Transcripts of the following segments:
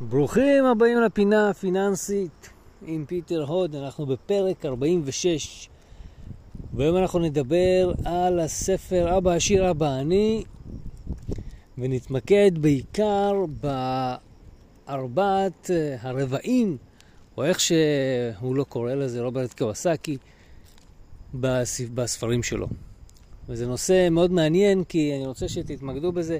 ברוכים הבאים לפינה הפיננסית עם פיטר הוד, אנחנו בפרק 46 והיום אנחנו נדבר על הספר אבא עשיר אבא עני ונתמקד בעיקר בארבעת הרבעים או איך שהוא לא קורא לזה, רוברט קווסקי בספרים שלו. וזה נושא מאוד מעניין כי אני רוצה שתתמקדו בזה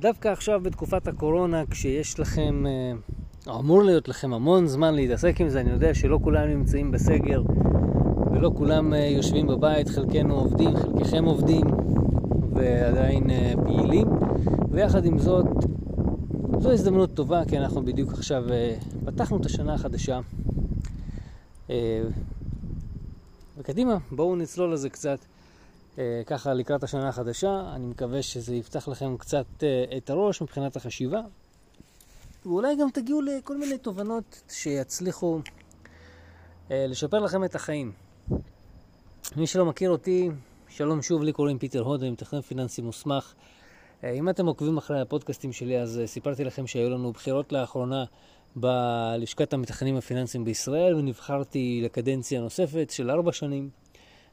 דווקא עכשיו בתקופת הקורונה, כשיש לכם, אה, אמור להיות לכם המון זמן להתעסק עם זה, אני יודע שלא כולם נמצאים בסגר ולא כולם אה, יושבים בבית, חלקנו עובדים, חלקכם עובדים ועדיין אה, פעילים, ויחד עם זאת, זו הזדמנות טובה, כי אנחנו בדיוק עכשיו פתחנו את השנה החדשה. וקדימה, בואו נצלול לזה קצת. אה, ככה לקראת השנה החדשה. אני מקווה שזה יפתח לכם קצת אה, את הראש מבחינת החשיבה, ואולי גם תגיעו לכל מיני תובנות שיצליחו אה, לשפר לכם את החיים. מי שלא מכיר אותי, שלום שוב, לי קוראים פיטר הוד, אני מתכנן פיננסי מוסמך. אם אתם עוקבים אחרי הפודקאסטים שלי, אז סיפרתי לכם שהיו לנו בחירות לאחרונה בלשכת המתכננים הפיננסיים בישראל, ונבחרתי לקדנציה נוספת של ארבע שנים.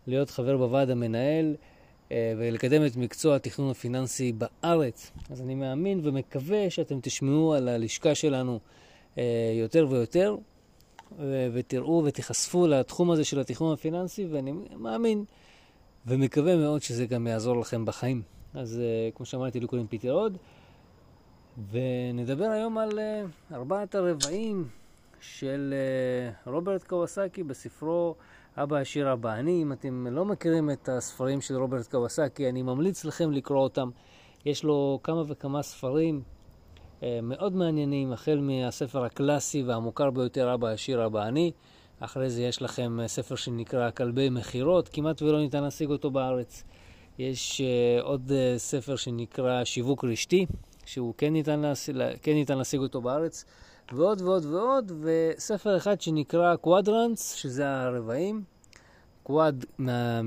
להיות חבר בוועד המנהל אה, ולקדם את מקצוע התכנון הפיננסי בארץ. אז אני מאמין ומקווה שאתם תשמעו על הלשכה שלנו אה, יותר ויותר, ותראו ותיחשפו לתחום הזה של התכנון הפיננסי, ואני מאמין ומקווה מאוד שזה גם יעזור לכם בחיים. אז אה, כמו שאמרתי, לי קוראים פיטר עוד, ונדבר היום על ארבעת הרבעים של רוברט קווסקי בספרו אבא עשיר אבא אני. אם אתם לא מכירים את הספרים של רוברט קווסקי, אני ממליץ לכם לקרוא אותם. יש לו כמה וכמה ספרים אה, מאוד מעניינים, החל מהספר הקלאסי והמוכר ביותר, אבא עשיר אבא אני. אחרי זה יש לכם אה, ספר שנקרא כלבי מכירות, כמעט ולא ניתן להשיג אותו בארץ. יש uh, עוד ספר שנקרא שיווק רשתי, שהוא כן ניתן, להשיג, כן ניתן להשיג אותו בארץ. ועוד ועוד ועוד, וספר אחד שנקרא קוואדרנס, שזה הרבעים. קוואד, מה,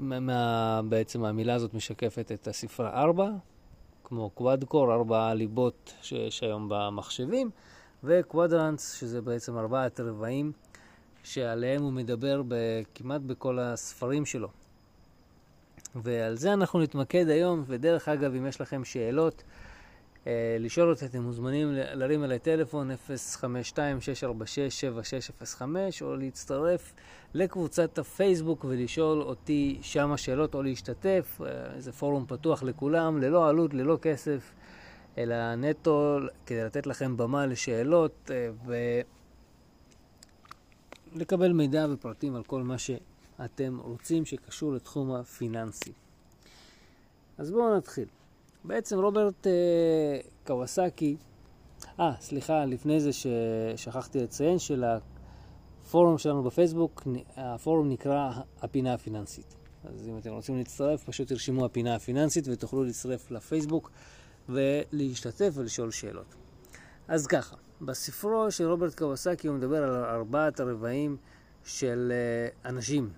מה, מה, בעצם המילה הזאת משקפת את הספרה 4, כמו קוואדקור, ארבע ליבות שיש היום במחשבים, וקוואדרנס, שזה בעצם ארבעת רבעים שעליהם הוא מדבר כמעט בכל הספרים שלו. ועל זה אנחנו נתמקד היום, ודרך אגב, אם יש לכם שאלות, לשאול אותי, אתם מוזמנים להרים אליי טלפון 052-646-7605 או להצטרף לקבוצת הפייסבוק ולשאול אותי שם שאלות או להשתתף. אה, זה פורום פתוח לכולם, ללא עלות, ללא כסף, אלא נטו כדי לתת לכם במה לשאלות אה, ולקבל מידע ופרטים על כל מה שאתם רוצים שקשור לתחום הפיננסי. אז בואו נתחיל. בעצם רוברט אה, קווסקי, אה, סליחה, לפני זה ששכחתי לציין שלפורום שלנו בפייסבוק, הפורום נקרא הפינה הפיננסית. אז אם אתם רוצים להצטרף, פשוט תרשמו הפינה הפיננסית ותוכלו להצטרף לפייסבוק ולהשתתף ולשאול שאלות. אז ככה, בספרו של רוברט קווסקי הוא מדבר על ארבעת הרבעים של אה, אנשים,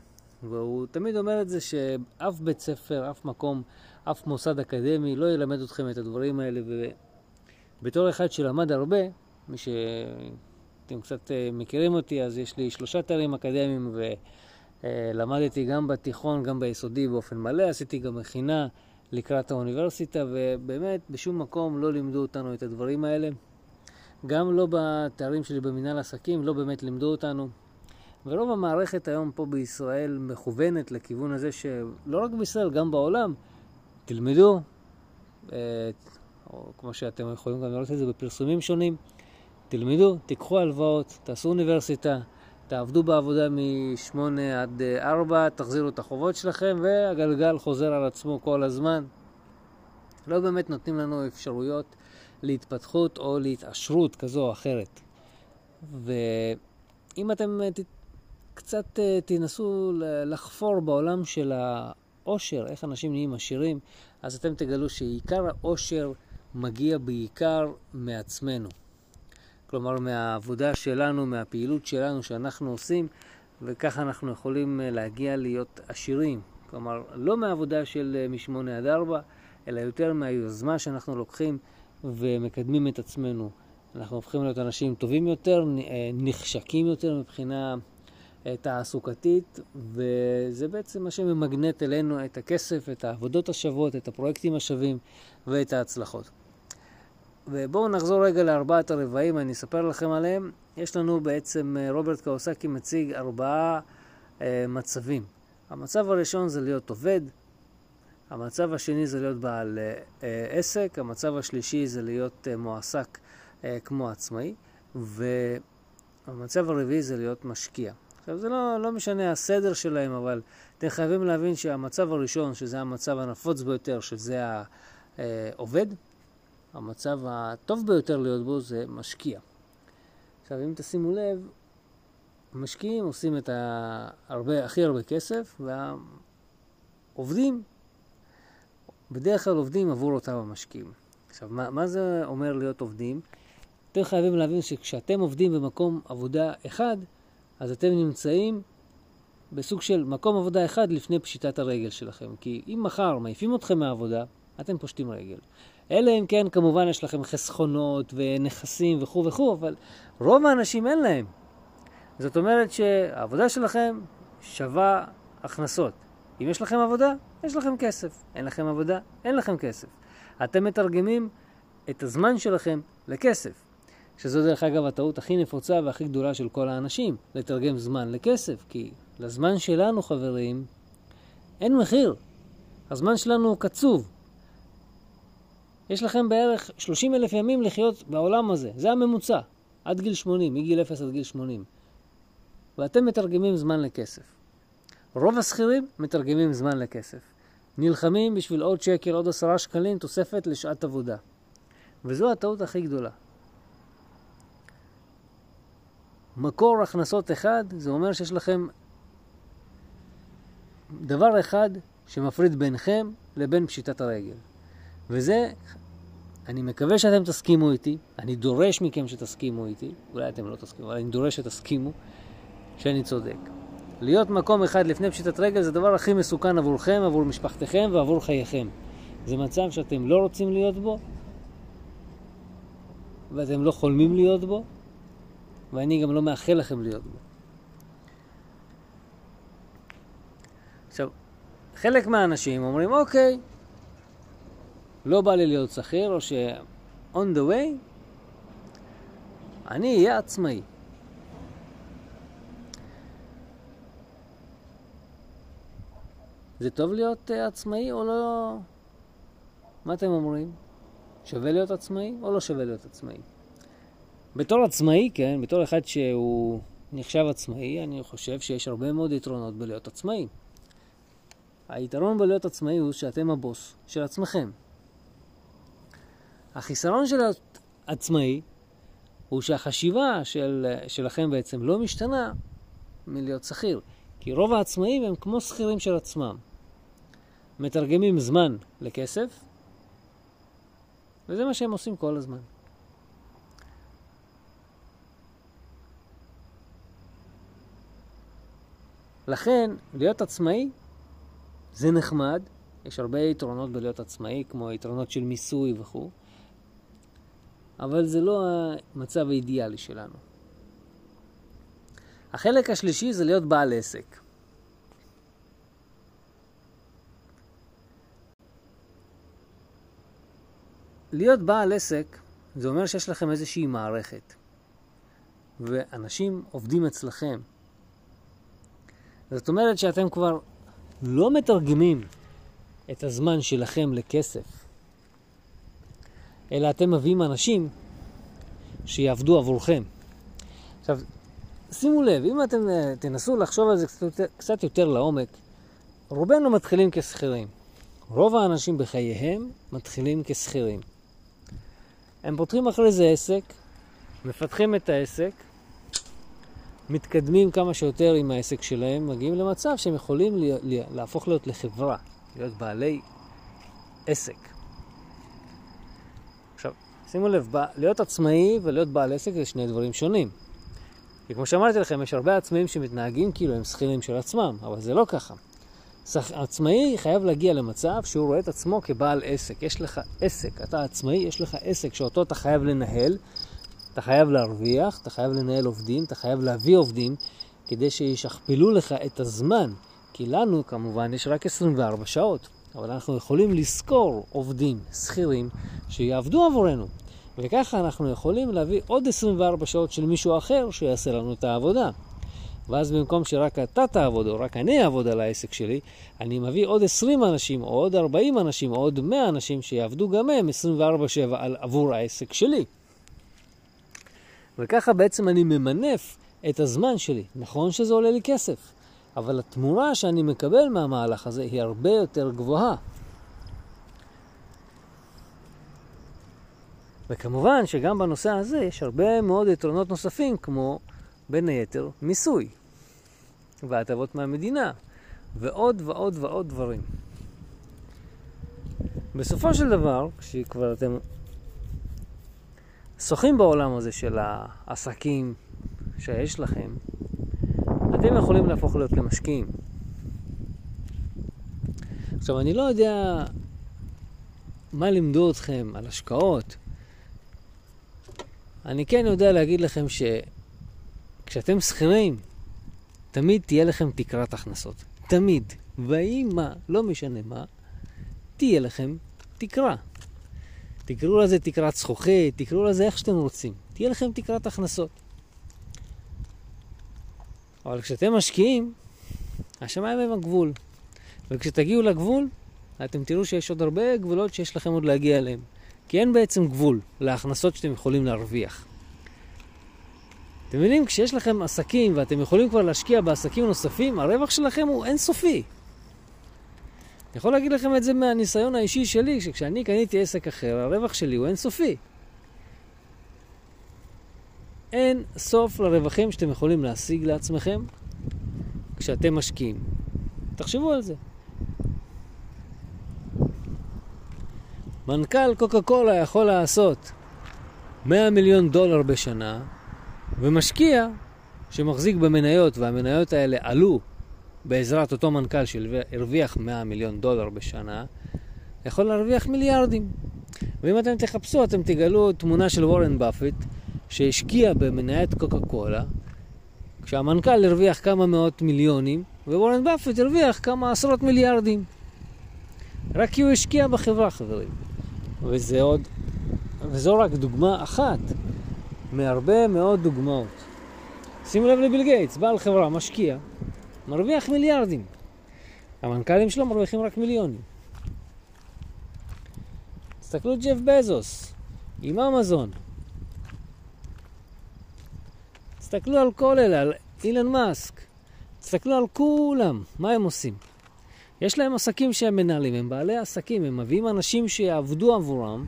והוא תמיד אומר את זה שאף בית ספר, אף מקום, אף מוסד אקדמי לא ילמד אתכם את הדברים האלה. ובתור אחד שלמד הרבה, מי שאתם קצת אה, מכירים אותי, אז יש לי שלושה תארים אקדמיים ולמדתי גם בתיכון, גם ביסודי באופן מלא, עשיתי גם מכינה לקראת האוניברסיטה, ובאמת בשום מקום לא לימדו אותנו את הדברים האלה. גם לא בתארים שלי במנהל עסקים, לא באמת לימדו אותנו. ורוב המערכת היום פה בישראל מכוונת לכיוון הזה שלא רק בישראל, גם בעולם, תלמדו, אה, או כמו שאתם יכולים גם לראות את זה בפרסומים שונים, תלמדו, תיקחו הלוואות, תעשו אוניברסיטה, תעבדו בעבודה מ-8 עד 4, תחזירו את החובות שלכם, והגלגל חוזר על עצמו כל הזמן. לא באמת נותנים לנו אפשרויות להתפתחות או להתעשרות כזו או אחרת. ואם אתם קצת אה, תנסו לחפור בעולם של העושר, איך אנשים נהיים עשירים, אז אתם תגלו שעיקר העושר מגיע בעיקר מעצמנו. כלומר, מהעבודה שלנו, מהפעילות שלנו שאנחנו עושים, וככה אנחנו יכולים אה, להגיע להיות עשירים. כלומר, לא מהעבודה של אה, משמונה עד ארבע, אלא יותר מהיוזמה שאנחנו לוקחים ומקדמים את עצמנו אנחנו הופכים להיות אנשים טובים יותר, נחשקים יותר מבחינה תעסוקתית, וזה בעצם מה שממגנט אלינו את הכסף, את העבודות השוות, את הפרויקטים השווים ואת ההצלחות. ובואו נחזור רגע לארבעת הרבעים, אני אספר לכם עליהם. יש לנו בעצם, אה, רוברט קאוסקי מציג ארבעה אה, מצבים. המצב הראשון זה להיות עובד, המצב השני זה להיות בעל אה, אה, עסק, המצב השלישי זה להיות אה, מועסק אה, כמו עצמאי, והמצב הרביעי זה להיות משקיע. עכשיו זה לא, לא משנה הסדר שלהם, אבל אתם חייבים להבין שהמצב הראשון, שזה המצב הנפוץ ביותר, שזה העובד, המצב הטוב ביותר להיות בו זה משקיע. עכשיו אם תשימו לב, המשקיעים עושים את הרבה, הכי הרבה כסף, והעובדים בדרך כלל עובדים עבור אותם המשקיעים. עכשיו, מה, מה זה אומר להיות עובדים? אתם חייבים להבין שכשאתם עובדים במקום עבודה אחד, אז אתם נמצאים בסוג של מקום עבודה אחד לפני פשיטת הרגל שלכם. כי אם מחר מעיפים אתכם מהעבודה, אתם פושטים רגל. אלא אם כן, כמובן, יש לכם חסכונות ונכסים וכו' וכו', אבל רוב האנשים אין להם. זאת אומרת שהעבודה שלכם שווה הכנסות. אם יש לכם עבודה, יש לכם כסף. אין לכם עבודה, אין לכם כסף. אתם מתרגמים את הזמן שלכם לכסף. שזו דרך אגב הטעות הכי נפוצה והכי גדולה של כל האנשים, לתרגם זמן לכסף, כי לזמן שלנו, חברים, אין מחיר. הזמן שלנו הוא קצוב. יש לכם בערך 30 אלף ימים לחיות בעולם הזה, זה הממוצע, עד גיל 80, מגיל 0 עד גיל 80. ואתם מתרגמים זמן לכסף. רוב השכירים מתרגמים זמן לכסף. נלחמים בשביל עוד שקל, עוד עשרה שקלים, תוספת לשעת עבודה. וזו הטעות הכי גדולה. מקור הכנסות אחד, זה אומר שיש לכם דבר אחד שמפריד ביניכם לבין פשיטת הרגל. וזה, אני מקווה שאתם תסכימו איתי, אני דורש מכם שתסכימו איתי, אולי אתם לא תסכימו, אבל אני דורש שתסכימו שאני צודק. להיות מקום אחד לפני פשיטת רגל זה הדבר הכי מסוכן עבורכם, עבור משפחתכם ועבור חייכם. זה מצב שאתם לא רוצים להיות בו, ואתם לא חולמים להיות בו, ואני גם לא מאחל לכם להיות בו. עכשיו, חלק מהאנשים אומרים, אוקיי, לא בא לי להיות שכיר, או ש- on the way, אני אהיה עצמאי. זה טוב להיות uh, עצמאי או לא? מה אתם אומרים? שווה להיות עצמאי או לא שווה להיות עצמאי? בתור עצמאי, כן, בתור אחד שהוא נחשב עצמאי, אני חושב שיש הרבה מאוד יתרונות בלהיות עצמאי. היתרון בלהיות עצמאי הוא שאתם הבוס של עצמכם. החיסרון של עצמאי הוא שהחשיבה של, שלכם בעצם לא משתנה מלהיות שכיר. כי רוב העצמאים הם כמו שכירים של עצמם. מתרגמים זמן לכסף, וזה מה שהם עושים כל הזמן. לכן, להיות עצמאי זה נחמד, יש הרבה יתרונות בלהיות עצמאי, כמו יתרונות של מיסוי וכו', אבל זה לא המצב האידיאלי שלנו. החלק השלישי זה להיות בעל עסק. להיות בעל עסק זה אומר שיש לכם איזושהי מערכת, ואנשים עובדים אצלכם. זאת אומרת שאתם כבר לא מתרגמים את הזמן שלכם לכסף, אלא אתם מביאים אנשים שיעבדו עבורכם. עכשיו, שימו לב, אם אתם אה, תנסו לחשוב על זה קצת קצת יותר לעומק, רובנו מתחילים כשכירים. רוב האנשים בחייהם מתחילים כשכירים. הם פותחים אחרי זה עסק, מפתחים את העסק, מתקדמים כמה שיותר עם העסק שלהם, מגיעים למצב שהם יכולים להפוך להיות לחברה, להיות בעלי עסק. עכשיו, שימו לב, להיות עצמאי ולהיות בעל עסק זה שני דברים שונים. כי כמו שאמרתי לכם, יש הרבה עצמאים שמתנהגים כאילו הם שכירים של עצמם, אבל זה לא ככה. עצמאי חייב להגיע למצב שהוא רואה את עצמו כבעל עסק. יש לך עסק, אתה עצמאי, יש לך עסק שאותו אתה חייב לנהל, אתה חייב להרוויח, אתה חייב לנהל עובדים, אתה חייב להביא עובדים, כדי שישכפלו לך את הזמן. כי לנו, כמובן, יש רק 24 שעות, אבל אנחנו יכולים לשכור עובדים, שכירים, שיעבדו עבורנו. וככה אנחנו יכולים להביא עוד 24 שעות של מישהו אחר שיעשה לנו את העבודה. ואז במקום שרק אתה תעבוד או רק אני אעבוד על העסק שלי, אני מביא עוד 20 אנשים או עוד 40 אנשים או עוד 100 אנשים שיעבדו גם הם 24/7 עבור העסק שלי. וככה בעצם אני ממנף את הזמן שלי. נכון שזה עולה לי כסף, אבל התמורה שאני מקבל מהמהלך הזה היא הרבה יותר גבוהה. וכמובן שגם בנושא הזה יש הרבה מאוד יתרונות נוספים, כמו בין היתר מיסוי והטבות מהמדינה ועוד ועוד ועוד דברים. בסופו של דבר, כשכבר אתם שוחים בעולם הזה של העסקים שיש לכם, אתם יכולים להפוך להיות למשקיעים. עכשיו, אני לא יודע מה לימדו אתכם על השקעות. אני כן יודע להגיד לכם שכשאתם שכירים, תמיד תהיה לכם תקרת הכנסות. תמיד. ויהי מה, לא משנה מה, תהיה לכם תקרה. תקראו לזה תקרת זכוכית, תקראו לזה איך שאתם רוצים. תהיה לכם תקרת הכנסות. אבל כשאתם משקיעים, השמיים הם הגבול. וכשתגיעו לגבול, אתם תראו שיש עוד הרבה גבולות שיש לכם עוד להגיע אליהם. כי אין בעצם גבול להכנסות שאתם יכולים להרוויח. אתם מבינים, כשיש לכם עסקים ואתם יכולים כבר להשקיע בעסקים נוספים, הרווח שלכם הוא אינסופי. אני יכול להגיד לכם את זה מהניסיון האישי שלי, שכשאני קניתי עסק אחר, הרווח שלי הוא אינסופי. אין סוף לרווחים שאתם יכולים להשיג לעצמכם כשאתם משקיעים. תחשבו על זה. מנכ"ל קוקה קולה יכול לעשות 100 מיליון דולר בשנה, ומשקיע שמחזיק במניות, והמניות האלה עלו בעזרת אותו מנכ"ל שהרוויח 100 מיליון דולר בשנה, יכול להרוויח מיליארדים. ואם אתם תחפשו, אתם תגלו תמונה של וורן באפט, שהשקיע במניית קוקה קולה, כשהמנכ"ל הרוויח כמה מאות מיליונים, ווורן באפט הרוויח כמה עשרות מיליארדים. רק כי הוא השקיע בחברה, חברים. וזה עוד, וזו רק דוגמה אחת מהרבה מאוד דוגמאות. שימו לב לביל גייטס, בעל חברה, משקיע, מרוויח מיליארדים. המנכ"לים שלו מרוויחים רק מיליונים. תסתכלו ג'ף בזוס עם אמזון. תסתכלו על כל אלה, על אילן מאסק. תסתכלו על כולם, מה הם עושים. יש להם עסקים שהם מנהלים, הם בעלי עסקים, הם מביאים אנשים שיעבדו עבורם,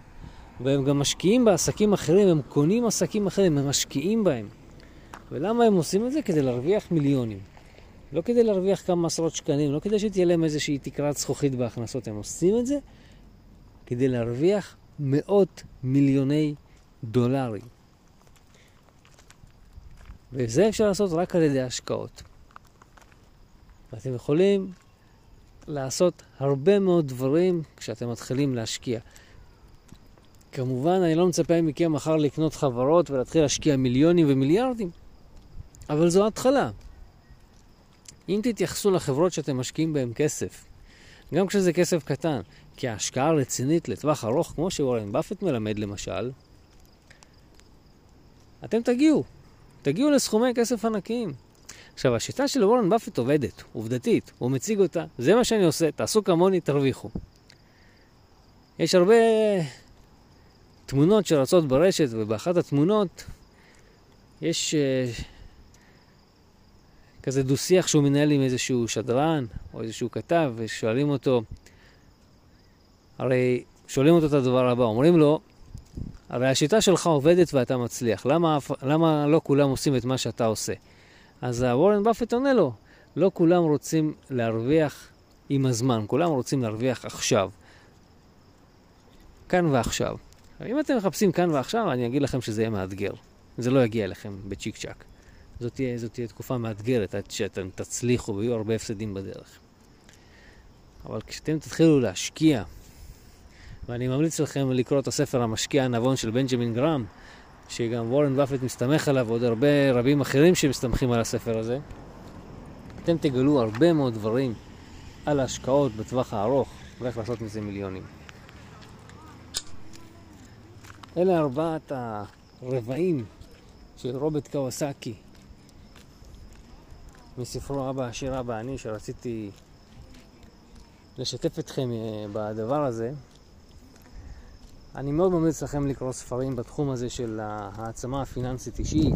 והם גם משקיעים בעסקים אחרים, הם קונים עסקים אחרים, הם משקיעים בהם. ולמה הם עושים את זה? כדי להרוויח מיליונים. לא כדי להרוויח כמה עשרות שקלים, לא כדי שתהיה להם איזושהי תקרת זכוכית בהכנסות, הם עושים את זה כדי להרוויח מאות מיליוני דולרים. וזה אפשר לעשות רק על ידי השקעות. ואתם יכולים לעשות הרבה מאוד דברים כשאתם מתחילים להשקיע. כמובן, אני לא מצפה מכם מחר לקנות חברות ולהתחיל להשקיע מיליונים ומיליארדים, אבל זו התחלה. אם תתייחסו לחברות שאתם משקיעים בהן כסף, גם כשזה כסף קטן, כהשקעה רצינית לטווח ארוך, כמו שוורן באפט מלמד למשל, אתם תגיעו, תגיעו לסכומי כסף ענקיים. עכשיו, השיטה של וורן באפט עובדת, עובדתית, הוא מציג אותה, זה מה שאני עושה, תעשו כמוני, תרוויחו. יש הרבה תמונות שרצות ברשת, ובאחת התמונות יש uh, כזה דו-שיח שהוא מנהל עם איזשהו שדרן או איזשהו כתב, ושואלים אותו, הרי שואלים אותו את הדבר הבא, אומרים לו, הרי השיטה שלך עובדת ואתה מצליח, למה, למה לא כולם עושים את מה שאתה עושה? אז וורן באפט עונה לו, לא כולם רוצים להרוויח עם הזמן, כולם רוצים להרוויח עכשיו. כאן ועכשיו. אם אתם מחפשים כאן ועכשיו, אני אגיד לכם שזה יהיה מאתגר. זה לא יגיע אליכם בצ'יק צ'אק. זאת תהיה, זאת תהיה תקופה מאתגרת עד שאתם תצליחו ויהיו הרבה הפסדים בדרך. אבל כשאתם תתחילו להשקיע, ואני ממליץ לכם לקרוא את הספר המשקיע הנבון של בנג'מין גרם, שגם וורן באפט מסתמך עליו, ועוד הרבה רבים אחרים שמסתמכים על הספר הזה, אתם תגלו הרבה מאוד דברים על ההשקעות בטווח הארוך, ואיך לעשות מזה מיליונים. אלה ארבעת הרבעים של רוברט קוואסקי מספרו אבא עשיר אבא אני, שרציתי לשתף אתכם אה, בדבר הזה. אני מאוד ממליץ לכם לקרוא ספרים בתחום הזה של העצמה הפיננסית אישית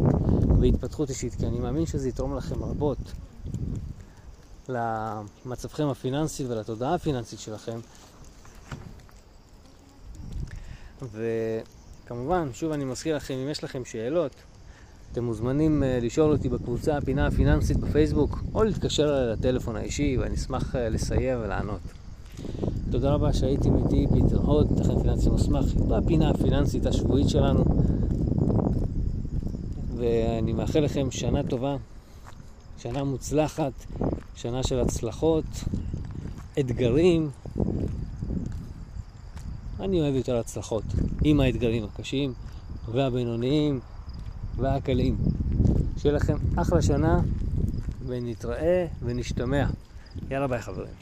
והתפתחות אישית, כי אני מאמין שזה יתרום לכם רבות למצבכם הפיננסי ולתודעה הפיננסית שלכם. וכמובן, שוב אני מזכיר לכם, אם יש לכם שאלות, אתם מוזמנים אה, לשאול אותי בקבוצה הפינה הפיננסית בפייסבוק, או להתקשר אליי לטלפון האישי, ואני אשמח אה, לסייע ולענות. תודה רבה שהייתם איתי בהתראות, תכן פיננסי מוסמך, בפינה הפיננסית השבועית שלנו. ואני מאחל לכם שנה טובה, שנה מוצלחת, שנה של הצלחות, אתגרים. אני אוהב יותר הצלחות, עם האתגרים הקשים והבינוניים והקלים. שיהיה לכם אחלה שנה, ונתראה ונשתמע. יאללה ביי חברים.